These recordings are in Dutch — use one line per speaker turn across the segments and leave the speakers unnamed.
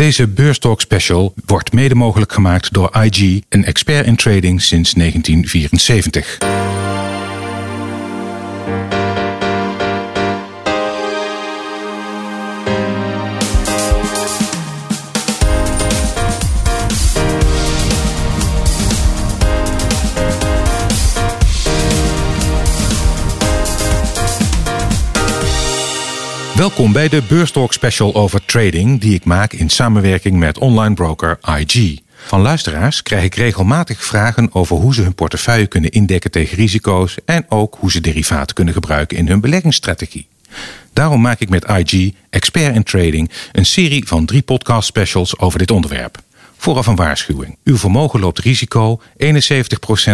Deze Beurstalk Special wordt mede mogelijk gemaakt door IG, een expert in trading sinds 1974. Welkom bij de Beurstalk Special over trading die ik maak in samenwerking met online broker IG. Van luisteraars krijg ik regelmatig vragen over hoe ze hun portefeuille kunnen indekken tegen risico's en ook hoe ze derivaten kunnen gebruiken in hun beleggingsstrategie. Daarom maak ik met IG, expert in trading, een serie van drie podcast specials over dit onderwerp. Vooraf een waarschuwing. Uw vermogen loopt risico. 71%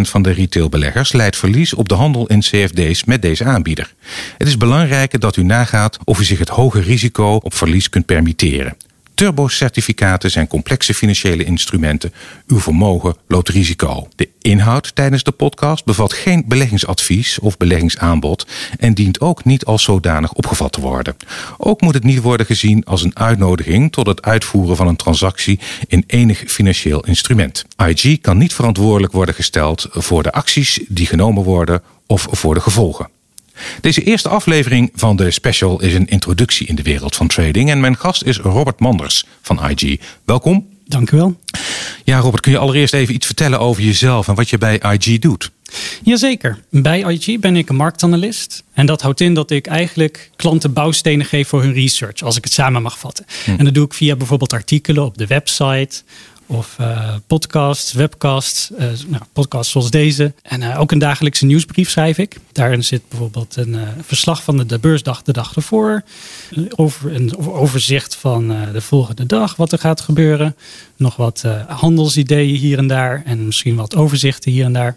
van de retailbeleggers leidt verlies op de handel in CFD's met deze aanbieder. Het is belangrijk dat u nagaat of u zich het hoge risico op verlies kunt permitteren. Turbo-certificaten zijn complexe financiële instrumenten. Uw vermogen loopt risico. De inhoud tijdens de podcast bevat geen beleggingsadvies of beleggingsaanbod en dient ook niet als zodanig opgevat te worden. Ook moet het niet worden gezien als een uitnodiging tot het uitvoeren van een transactie in enig financieel instrument. IG kan niet verantwoordelijk worden gesteld voor de acties die genomen worden of voor de gevolgen. Deze eerste aflevering van de special is een introductie in de wereld van trading. En mijn gast is Robert Manders van IG. Welkom.
Dank u wel.
Ja, Robert, kun je allereerst even iets vertellen over jezelf en wat je bij IG doet?
Jazeker. Bij IG ben ik een marktanalist. En dat houdt in dat ik eigenlijk klanten bouwstenen geef voor hun research, als ik het samen mag vatten. Hm. En dat doe ik via bijvoorbeeld artikelen op de website, of uh, podcasts, webcasts, uh, nou, podcasts zoals deze. En uh, ook een dagelijkse nieuwsbrief schrijf ik. Daarin zit bijvoorbeeld een verslag van de, de, beursdag de dag ervoor. Over, een overzicht van de volgende dag, wat er gaat gebeuren. Nog wat handelsideeën hier en daar. En misschien wat overzichten hier en daar.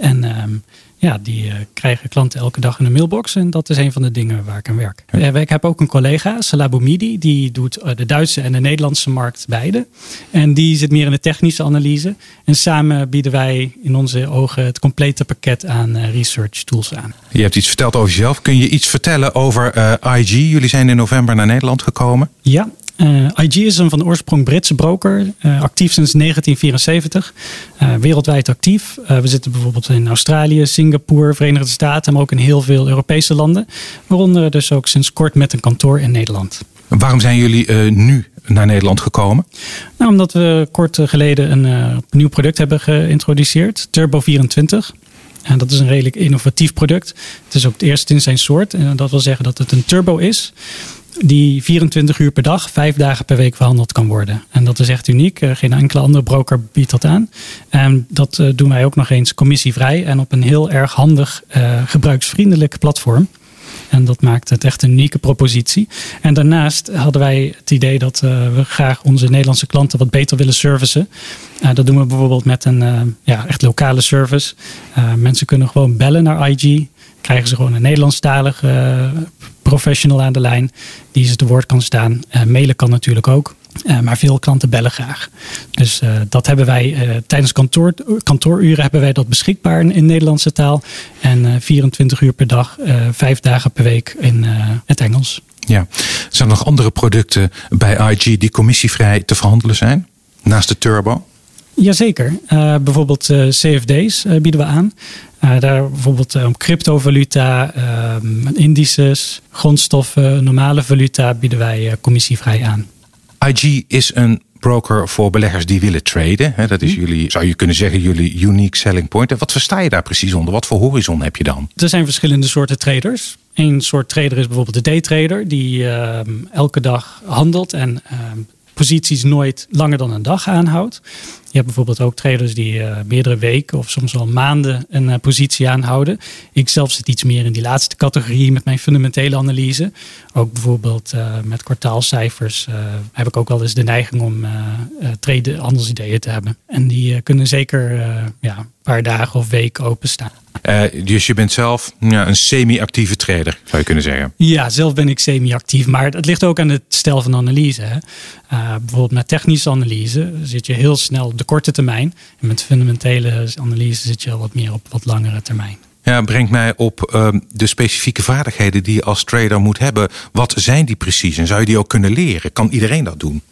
En ehm, ja, die uh, krijgen klanten elke dag in de mailbox. En dat is een van de dingen waar ik aan werk. Ja. Eh, ik heb ook een collega, Salabomidi, die doet eh, de Duitse en de Nederlandse markt beide. En die zit meer in de technische analyse. En samen bieden wij in onze ogen het complete pakket aan research tools aan.
Je hebt iets verteld over jezelf. Kun je iets vertellen over IG? Jullie zijn in november naar Nederland gekomen.
Ja, uh, IG is een van oorsprong Britse broker, uh, actief sinds 1974, uh, wereldwijd actief. we zitten bijvoorbeeld in Australië, Singapore, Verenigde Staten, maar ook in heel veel Europese landen, waaronder dus ook sinds kort met een kantoor in Nederland.
Waarom zijn jullie nu naar Nederland gekomen?
Nou, omdat we kort geleden een nieuw product hebben geïntroduceerd, Turbo 24. En dat is een redelijk innovatief product. Het is ook het eerste in zijn soort. En dat wil zeggen dat het een turbo is die 24 uur per dag, vijf dagen per week verhandeld kan worden. En dat is echt uniek. Eh, geen enkele andere broker biedt dat aan. En dat eh, doen wij ook nog eens commissievrij en op een heel erg handig, uh, gebruiksvriendelijk platform. En dat maakt het echt een unieke propositie. En daarnaast hadden wij het idee dat we graag onze Nederlandse klanten wat beter willen servicen. dat doen we bijvoorbeeld met een ja, echt lokale service. mensen kunnen gewoon bellen naar IG krijgen ze gewoon een Nederlandstalige uh, professional aan de lijn die ze te woord kan staan. Uh, mailen kan natuurlijk ook. Uh, maar veel klanten bellen graag. Dus dat hebben wij tijdens kantoor, kantooruren hebben wij dat beschikbaar in, in Nederlandse taal. En 24 uur per dag, vijf dagen per week in het Engels.
Ja, zijn er nog andere producten bij IG die commissievrij te verhandelen zijn? Naast de Turbo?
Jazeker. Uh, bijvoorbeeld uh, CFD's uh, bieden we aan. daar bijvoorbeeld om cryptovaluta, ehm, indices, grondstoffen, normale valuta bieden wij commissievrij aan.
IG is een broker voor beleggers die willen traden. Dat is mhm. jullie, zou je kunnen zeggen, jullie unique selling point. En wat versta je daar precies onder? Wat voor horizon heb je dan?
Er zijn verschillende soorten traders. Een soort trader is bijvoorbeeld de daytrader, die ehm, elke dag handelt en ehm, posities nooit langer dan een dag aanhoudt. Je hebt bijvoorbeeld ook traders die uh, meerdere weken of soms wel maanden een uh, positie aanhouden. Ik zelf zit iets meer in die laatste categorie met mijn fundamentele analyse. Ook bijvoorbeeld uh, met kwartaalcijfers heb ik ook wel eens de neiging om trade handelsideeën te hebben. En die kunnen zeker ja, een paar dagen of weken openstaan.
Uh, dus je bent zelf ja, een semi-actieve trader, zou je kunnen zeggen.
Ja, zelf ben ik semi-actief. Maar het ligt ook aan het stel van analyse. Hè. Uh, bijvoorbeeld met technische analyse zit je heel snel de korte termijn. En met fundamentele analyse zit je al wat meer op wat langere termijn.
Ja, brengt mij op uh, de specifieke vaardigheden die je als trader moet hebben. Wat zijn die precies en zou je die ook kunnen leren? Kan iedereen dat doen?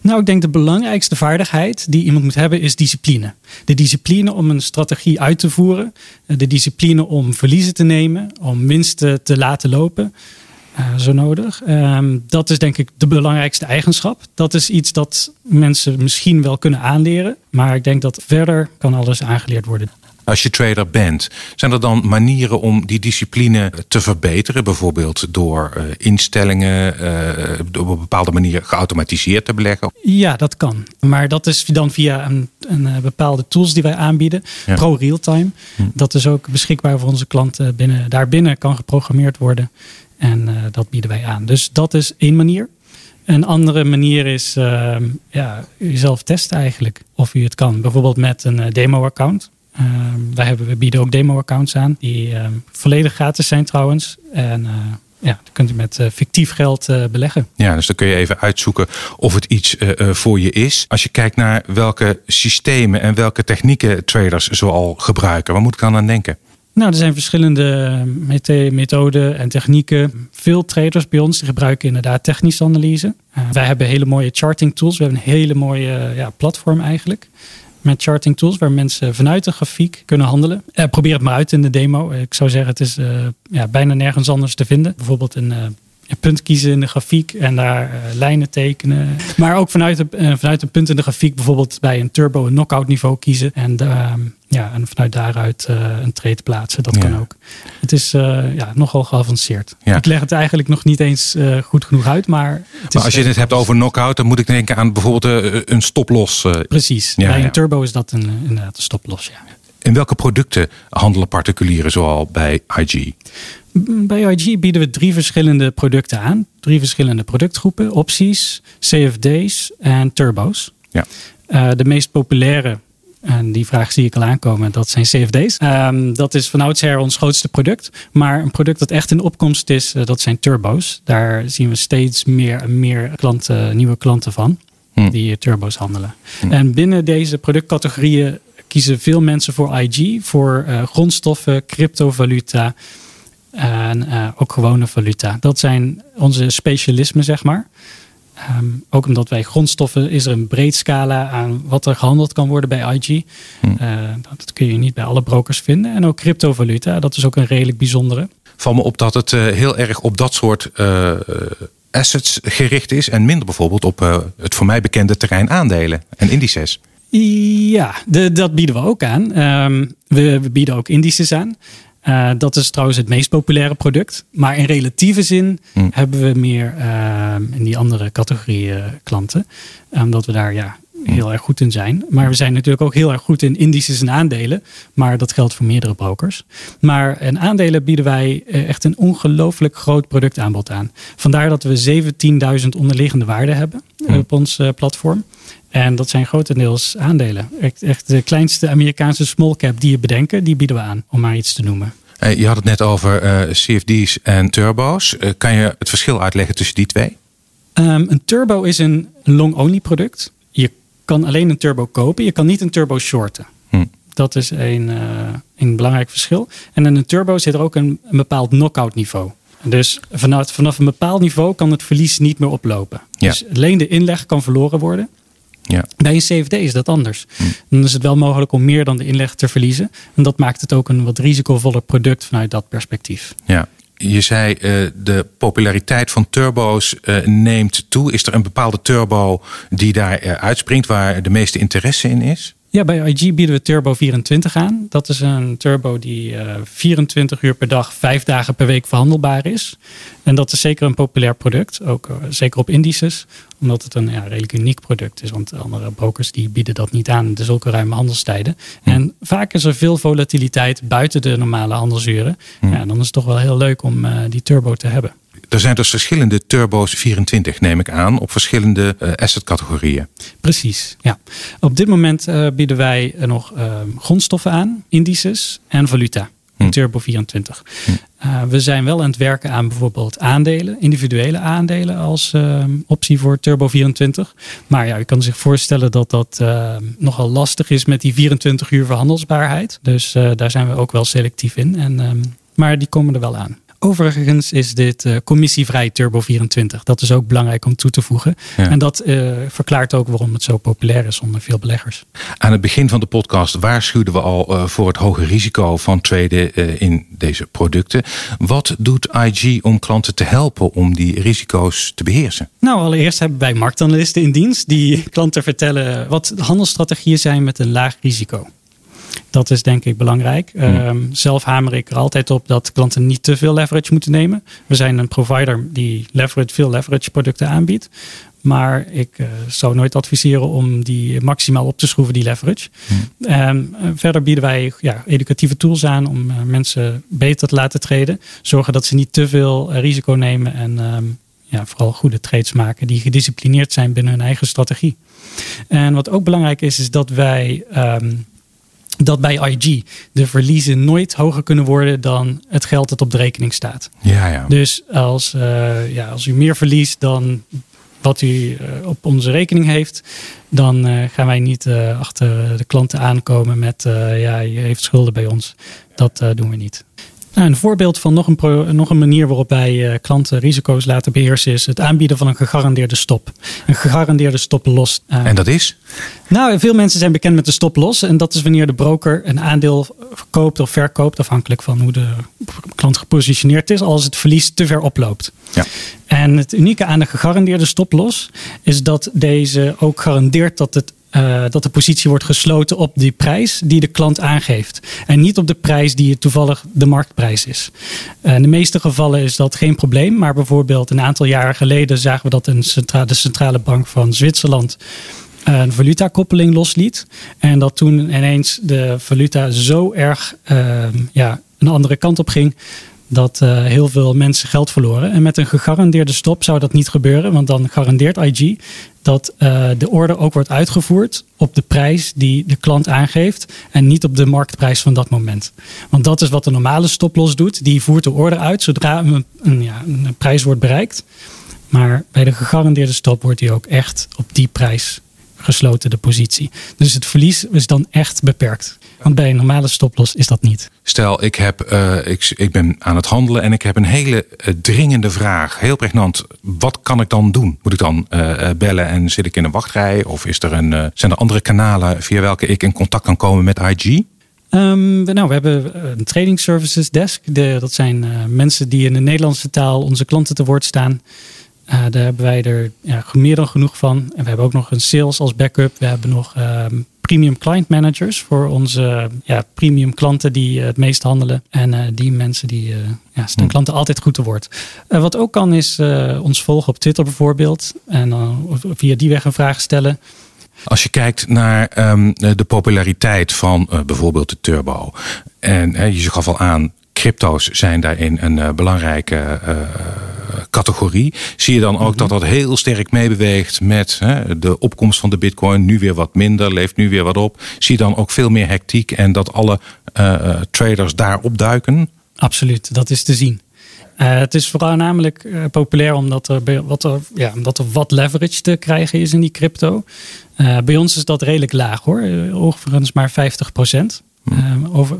Nou, ik denk de belangrijkste vaardigheid die iemand moet hebben is discipline. De discipline om een strategie uit te voeren. De discipline om verliezen te nemen, om winsten te laten lopen. Uh, zo nodig. Um, dat is denk ik de belangrijkste eigenschap. Dat is iets dat mensen misschien wel kunnen aanleren. Maar ik denk dat verder kan alles aangeleerd worden
als je trader bent. Zijn er dan manieren om die discipline te verbeteren? Bijvoorbeeld door uh, instellingen uh, op een bepaalde manier geautomatiseerd te beleggen?
Ja, dat kan. Maar dat is dan via een, een eh, bepaalde tools die wij aanbieden. Ja. Pro Realtime. Hm. Dat is ook beschikbaar voor onze klanten. Binnen, daarbinnen kan geprogrammeerd worden. En uh, dat bieden wij aan. Dus dat is één manier. Een andere manier is uh, ja, jezelf testen eigenlijk. Of u het kan. Bijvoorbeeld met een demo-account. Uh, wij hebben, we bieden ook demo-accounts aan, die uh, volledig gratis zijn trouwens. En uh, ja, dan kunt u met eh, fictief geld beleggen.
Ja, dus dan kun je even uitzoeken of het iets voor je is. Als je kijkt naar welke systemen en welke technieken traders zoal gebruiken, waar moet ik dan aan denken?
Nou, er zijn verschillende methoden en technieken. Veel traders bij ons gebruiken inderdaad technische analyse. wij hebben hele mooie charting tools. We hebben een hele mooie ja, platform eigenlijk met charting tools waar mensen vanuit de grafiek kunnen handelen. Eh, probeer het maar uit in de demo. Ik zou zeggen, het is ja, bijna nergens anders te vinden. Bijvoorbeeld een punt kiezen in de grafiek en daar uh, lijnen tekenen. Maar ook vanuit, de, vanuit een punt in de grafiek, bijvoorbeeld bij een turbo een knockout niveau kiezen. En ehm, ja, en vanuit daaruit uh, een trade plaatsen. Dat kan ook. Het is ja, nogal geavanceerd. Ja. Ik leg het eigenlijk nog niet eens goed genoeg uit. Maar, het
maar als je het hebt over knockout, dan moet ik denken aan bijvoorbeeld een stoploss.
Precies. Ja, bij een turbo is dat een, inderdaad een stoploss. Ja.
In welke producten handelen particulieren zoal bij IG?
Bij IG bieden we drie verschillende producten aan. Drie verschillende productgroepen. Opties, CFD's en turbo's. Ja. de meest populaire en die vraag zie ik al aankomen. Dat zijn CFD's. Um, dat is van oudsher ons grootste product. Maar een product dat echt in opkomst is, uh, dat zijn turbo's. Daar zien we steeds meer en meer klanten, nieuwe klanten van. Hm. Die turbo's handelen. Hm. En binnen deze productcategorieën kiezen veel mensen voor IG. Voor uh, grondstoffen, cryptovaluta. En uh, ook gewone valuta. Dat zijn onze specialismen, zeg maar. Um, ook omdat wij grondstoffen is er een breed scala aan wat er gehandeld kan worden bij IG. Hm. Uh, dat kun je niet bij alle brokers vinden. En ook cryptovaluta, dat is ook een redelijk bijzondere.
Val me op dat het uh, heel erg op dat soort uh, assets gericht is. En minder bijvoorbeeld op het voor mij bekende terrein aandelen en indices.
Ja, de, dat bieden we ook aan. Um, we, we, bieden ook indices aan. Uh, dat is trouwens het meest populaire product. Maar in relatieve zin hm. hebben we meer uh, in die andere categorieën uh, klanten. Omdat we daar ja, hm. heel erg goed in zijn. Maar we zijn natuurlijk ook heel erg goed in indices en aandelen. Maar dat geldt voor meerdere brokers. Maar in aandelen bieden wij eh, echt een ongelooflijk groot productaanbod aan. Vandaar dat we 17.000 onderliggende waarden hebben hm. op ons platform. En dat zijn grotendeels aandelen. Echt de kleinste Amerikaanse small cap die je bedenken, die bieden we aan, om maar iets te noemen.
Eh, je had het net over uh, CFD's en turbo's. Uh, kan je het verschil uitleggen tussen die twee?
Um, een turbo is een long-only product. Je kan alleen een turbo kopen. Je kan niet een turbo shorten. Hm. Dat is een, een belangrijk verschil. En in een turbo zit er ook een, een bepaald knockout niveau. Dus vanaf, vanaf een bepaald niveau kan het verlies niet meer oplopen. Ja. Dus alleen de inleg kan verloren worden. Ja. Bij een CFD is dat anders. Hm. Dan is het wel mogelijk om meer dan de inleg te verliezen. En dat maakt het ook een wat risicovoller product vanuit dat perspectief.
Ja. Je zei uh, de populariteit van turbo's uh, neemt toe. Is er een bepaalde turbo die daar uh, uitspringt, waar de meeste interesse in is?
Ja, bij IG bieden we Turbo 24 aan. Dat is een turbo die uh, eh, 24 uur per dag, vijf dagen per week verhandelbaar is. En dat is zeker een populair product, ook uh, zeker op indices, omdat het een ja, redelijk uniek product is. Want andere brokers die bieden dat niet aan de zulke ruime handelstijden. En vaak is er veel volatiliteit buiten de normale handelsuren. Ja, dan is het toch wel heel leuk om uh, die turbo te hebben
er zijn dus verschillende turbo's 24, neem ik aan, op verschillende uh, assetcategorieën.
Precies, ja. Op dit moment uh, bieden wij nog uh, grondstoffen aan, indices en valuta. Hm. Turbo 24. Hm. we zijn wel aan het werken aan bijvoorbeeld aandelen, individuele aandelen als optie voor Turbo 24. Maar ja, je kan zich voorstellen dat dat nogal lastig is met die 24 uur verhandelsbaarheid. Dus daar zijn we ook wel selectief in. En, maar die komen er wel aan. Overigens is dit uh, commissievrij Turbo 24. Dat is ook belangrijk om toe te voegen. En dat uh, verklaart ook waarom het zo populair is onder veel beleggers.
Aan het begin van de podcast waarschuwden we al uh, voor het hoge risico van traden in deze producten. Wat doet IG om klanten te helpen om die risico's te beheersen?
Nou, allereerst hebben wij marktanalisten in dienst die klanten vertellen wat handelsstrategieën zijn met een laag risico. Dat is denk ik belangrijk. Um, zelf hamer ik er altijd op dat klanten niet te veel leverage moeten nemen. We zijn een provider die leverage, veel leverage producten aanbiedt. Maar ik uh, zou nooit adviseren om die maximaal op te schroeven, die leverage. Um, verder bieden wij ja, educatieve tools aan om uh, mensen beter te laten treden. Zorgen dat ze niet te veel uh, risico nemen en um, ja, vooral goede trades maken die gedisciplineerd zijn binnen hun eigen strategie. En wat ook belangrijk is, is dat wij um, dat bij IG de verliezen nooit hoger kunnen worden dan het geld dat op de rekening staat.
Ja, ja.
Dus als, uh, ja, als u meer verliest dan wat u uh, op onze rekening heeft, dan uh, gaan wij niet achter de klanten aankomen met ja, je heeft schulden bij ons. Dat doen we niet. Nou, een voorbeeld van nog een, pro, nog een manier waarop wij uh, klanten risico's laten beheersen is het aanbieden van een gegarandeerde stop. Een gegarandeerde stop los.
Uh, en dat is?
Nou, veel mensen zijn bekend met de stop los. En dat is wanneer de broker een aandeel koopt of verkoopt, afhankelijk van hoe de klant gepositioneerd is, als het verlies te ver oploopt.
Ja.
En het unieke aan de gegarandeerde stop los is dat deze ook garandeert dat het uh, dat de positie wordt gesloten op die prijs die de klant aangeeft. En niet op de prijs die toevallig de marktprijs is. Uh, in de meeste gevallen is dat geen probleem. Maar bijvoorbeeld een aantal jaren geleden zagen we dat een centra de centrale bank van Zwitserland een valutakoppeling losliet. En dat toen ineens de valuta zo erg ja, een andere kant op ging dat uh, heel veel mensen geld verloren. En met een gegarandeerde stop zou dat niet gebeuren, want dan garandeert IG dat uh, de order ook wordt uitgevoerd op de prijs die de klant aangeeft en niet op de marktprijs van dat moment. Want dat is wat de normale stoploss doet. Die voert de order uit zodra een, een, ja, een prijs wordt bereikt. Maar bij de gegarandeerde stop wordt die ook echt op die prijs gesloten, de positie. Dus het verlies is dan echt beperkt. Want bij een normale stoploss is dat niet.
Stel, ik, heb, uh, ik, ik ben aan het handelen en ik heb een hele uh, dringende vraag. Heel pregnant. Wat kan ik dan doen? Moet ik dan uh, bellen en zit ik in een wachtrij? Of is er een, zijn er andere kanalen via welke ik in contact kan komen met IG?
Um, nou, we hebben een trading services desk. De, dat zijn mensen die in de Nederlandse taal onze klanten te woord staan. Uh, daar hebben wij er ja, meer dan genoeg van. En we hebben ook nog een sales als backup. We hebben nog um, premium client managers voor onze ja, premium klanten die uh, het meest handelen. En uh, die mensen die ja, staan hmm. klanten altijd goed te woord. wat ook kan is ons volgen op Twitter bijvoorbeeld. En via die weg een vraag stellen.
Als je kijkt naar um, de populariteit van bijvoorbeeld de turbo. En je gaf al aan, crypto's zijn daarin een belangrijke categorie. Zie je dan ook dat dat heel sterk meebeweegt met hè, de opkomst van de bitcoin. Nu weer wat minder, leeft nu weer wat op. Zie je dan ook veel meer hectiek en dat alle uh, traders daar opduiken?
Absoluut, dat is te zien. Uh, het is vooral namelijk uh, populair omdat er, wat er, ja, omdat er wat leverage te krijgen is in die crypto. Uh, bij ons is dat redelijk laag hoor. Overigens maar 50 procent. Hmm. over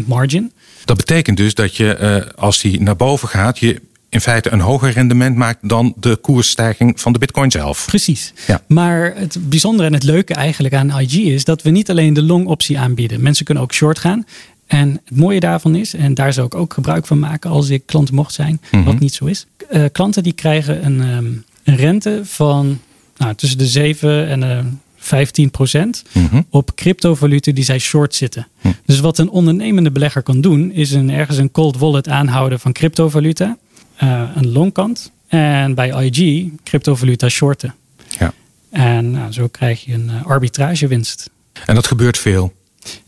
50% margin.
Dat betekent dus dat je, als die naar boven gaat, je in feite een hoger rendement maakt dan de koersstijging van de bitcoin zelf.
Precies. Ja. Maar het bijzondere en het leuke eigenlijk aan IG is dat we niet alleen de long optie aanbieden. Mensen kunnen ook short gaan. En het mooie daarvan is, en daar zou ik ook gebruik van maken als ik klant mocht zijn, mm -hmm. wat niet zo is. Uh, klanten die krijgen een, um, een rente van nou, tussen de 7 en de 15 procent mm -hmm. op cryptovaluten die zij short zitten. Mm. Dus wat een ondernemende belegger kan doen, is een, ergens een cold wallet aanhouden van cryptovaluta uh, een longkant. En bij IG cryptovaluta shorten.
Ja.
En nou, zo krijg je een uh, arbitragewinst.
En dat gebeurt veel?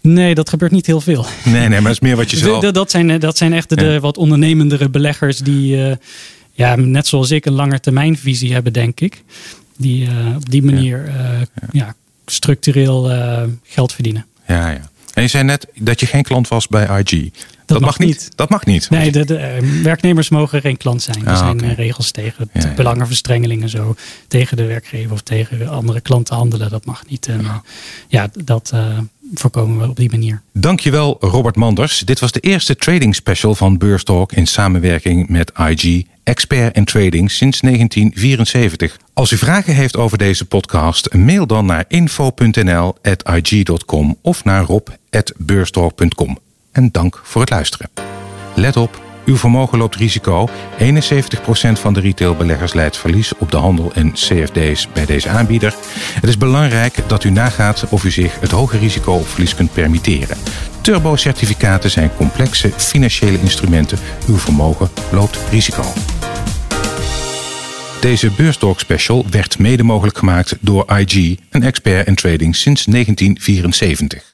Nee, dat gebeurt niet heel veel.
Nee, nee maar dat is meer wat je zelf...
Dat, zijn, dat zijn echt de, ja. wat ondernemendere beleggers die, uh, ja, net zoals ik, een langetermijnvisie hebben, denk ik. Die uh, op die manier ja. ja. structureel geld verdienen.
Ja, ja. En je zei net dat je geen klant was bij IG. Dat, dat mag, mag niet. Dat mag niet.
Nee, de, de uh, werknemers mogen geen klant zijn. Er ah, zijn okay. regels tegen ja, ja. belangenverstrengelingen zo. Tegen de werkgever of tegen andere klanten handelen. Dat mag niet. En, ja, ja dat, uh, voorkomen we op die manier.
Dankjewel Robert Manders. Dit was de eerste trading special van Beurstalk in samenwerking met IG, expert in trading sinds 1974. Als u vragen heeft over deze podcast, mail dan naar info.nl.ig.com of naar rob.beurstalk.com. En dank voor het luisteren. Let op, uw vermogen loopt risico. 71% van de retailbeleggers leidt verlies op de handel en CFD's bij deze aanbieder. Het is belangrijk dat u nagaat of u zich het hoge risico op verlies kunt permitteren. Turbo-certificaten zijn complexe financiële instrumenten. Uw vermogen loopt risico. Deze Beurstalk special werd mede mogelijk gemaakt door IG, een expert in trading sinds 1974.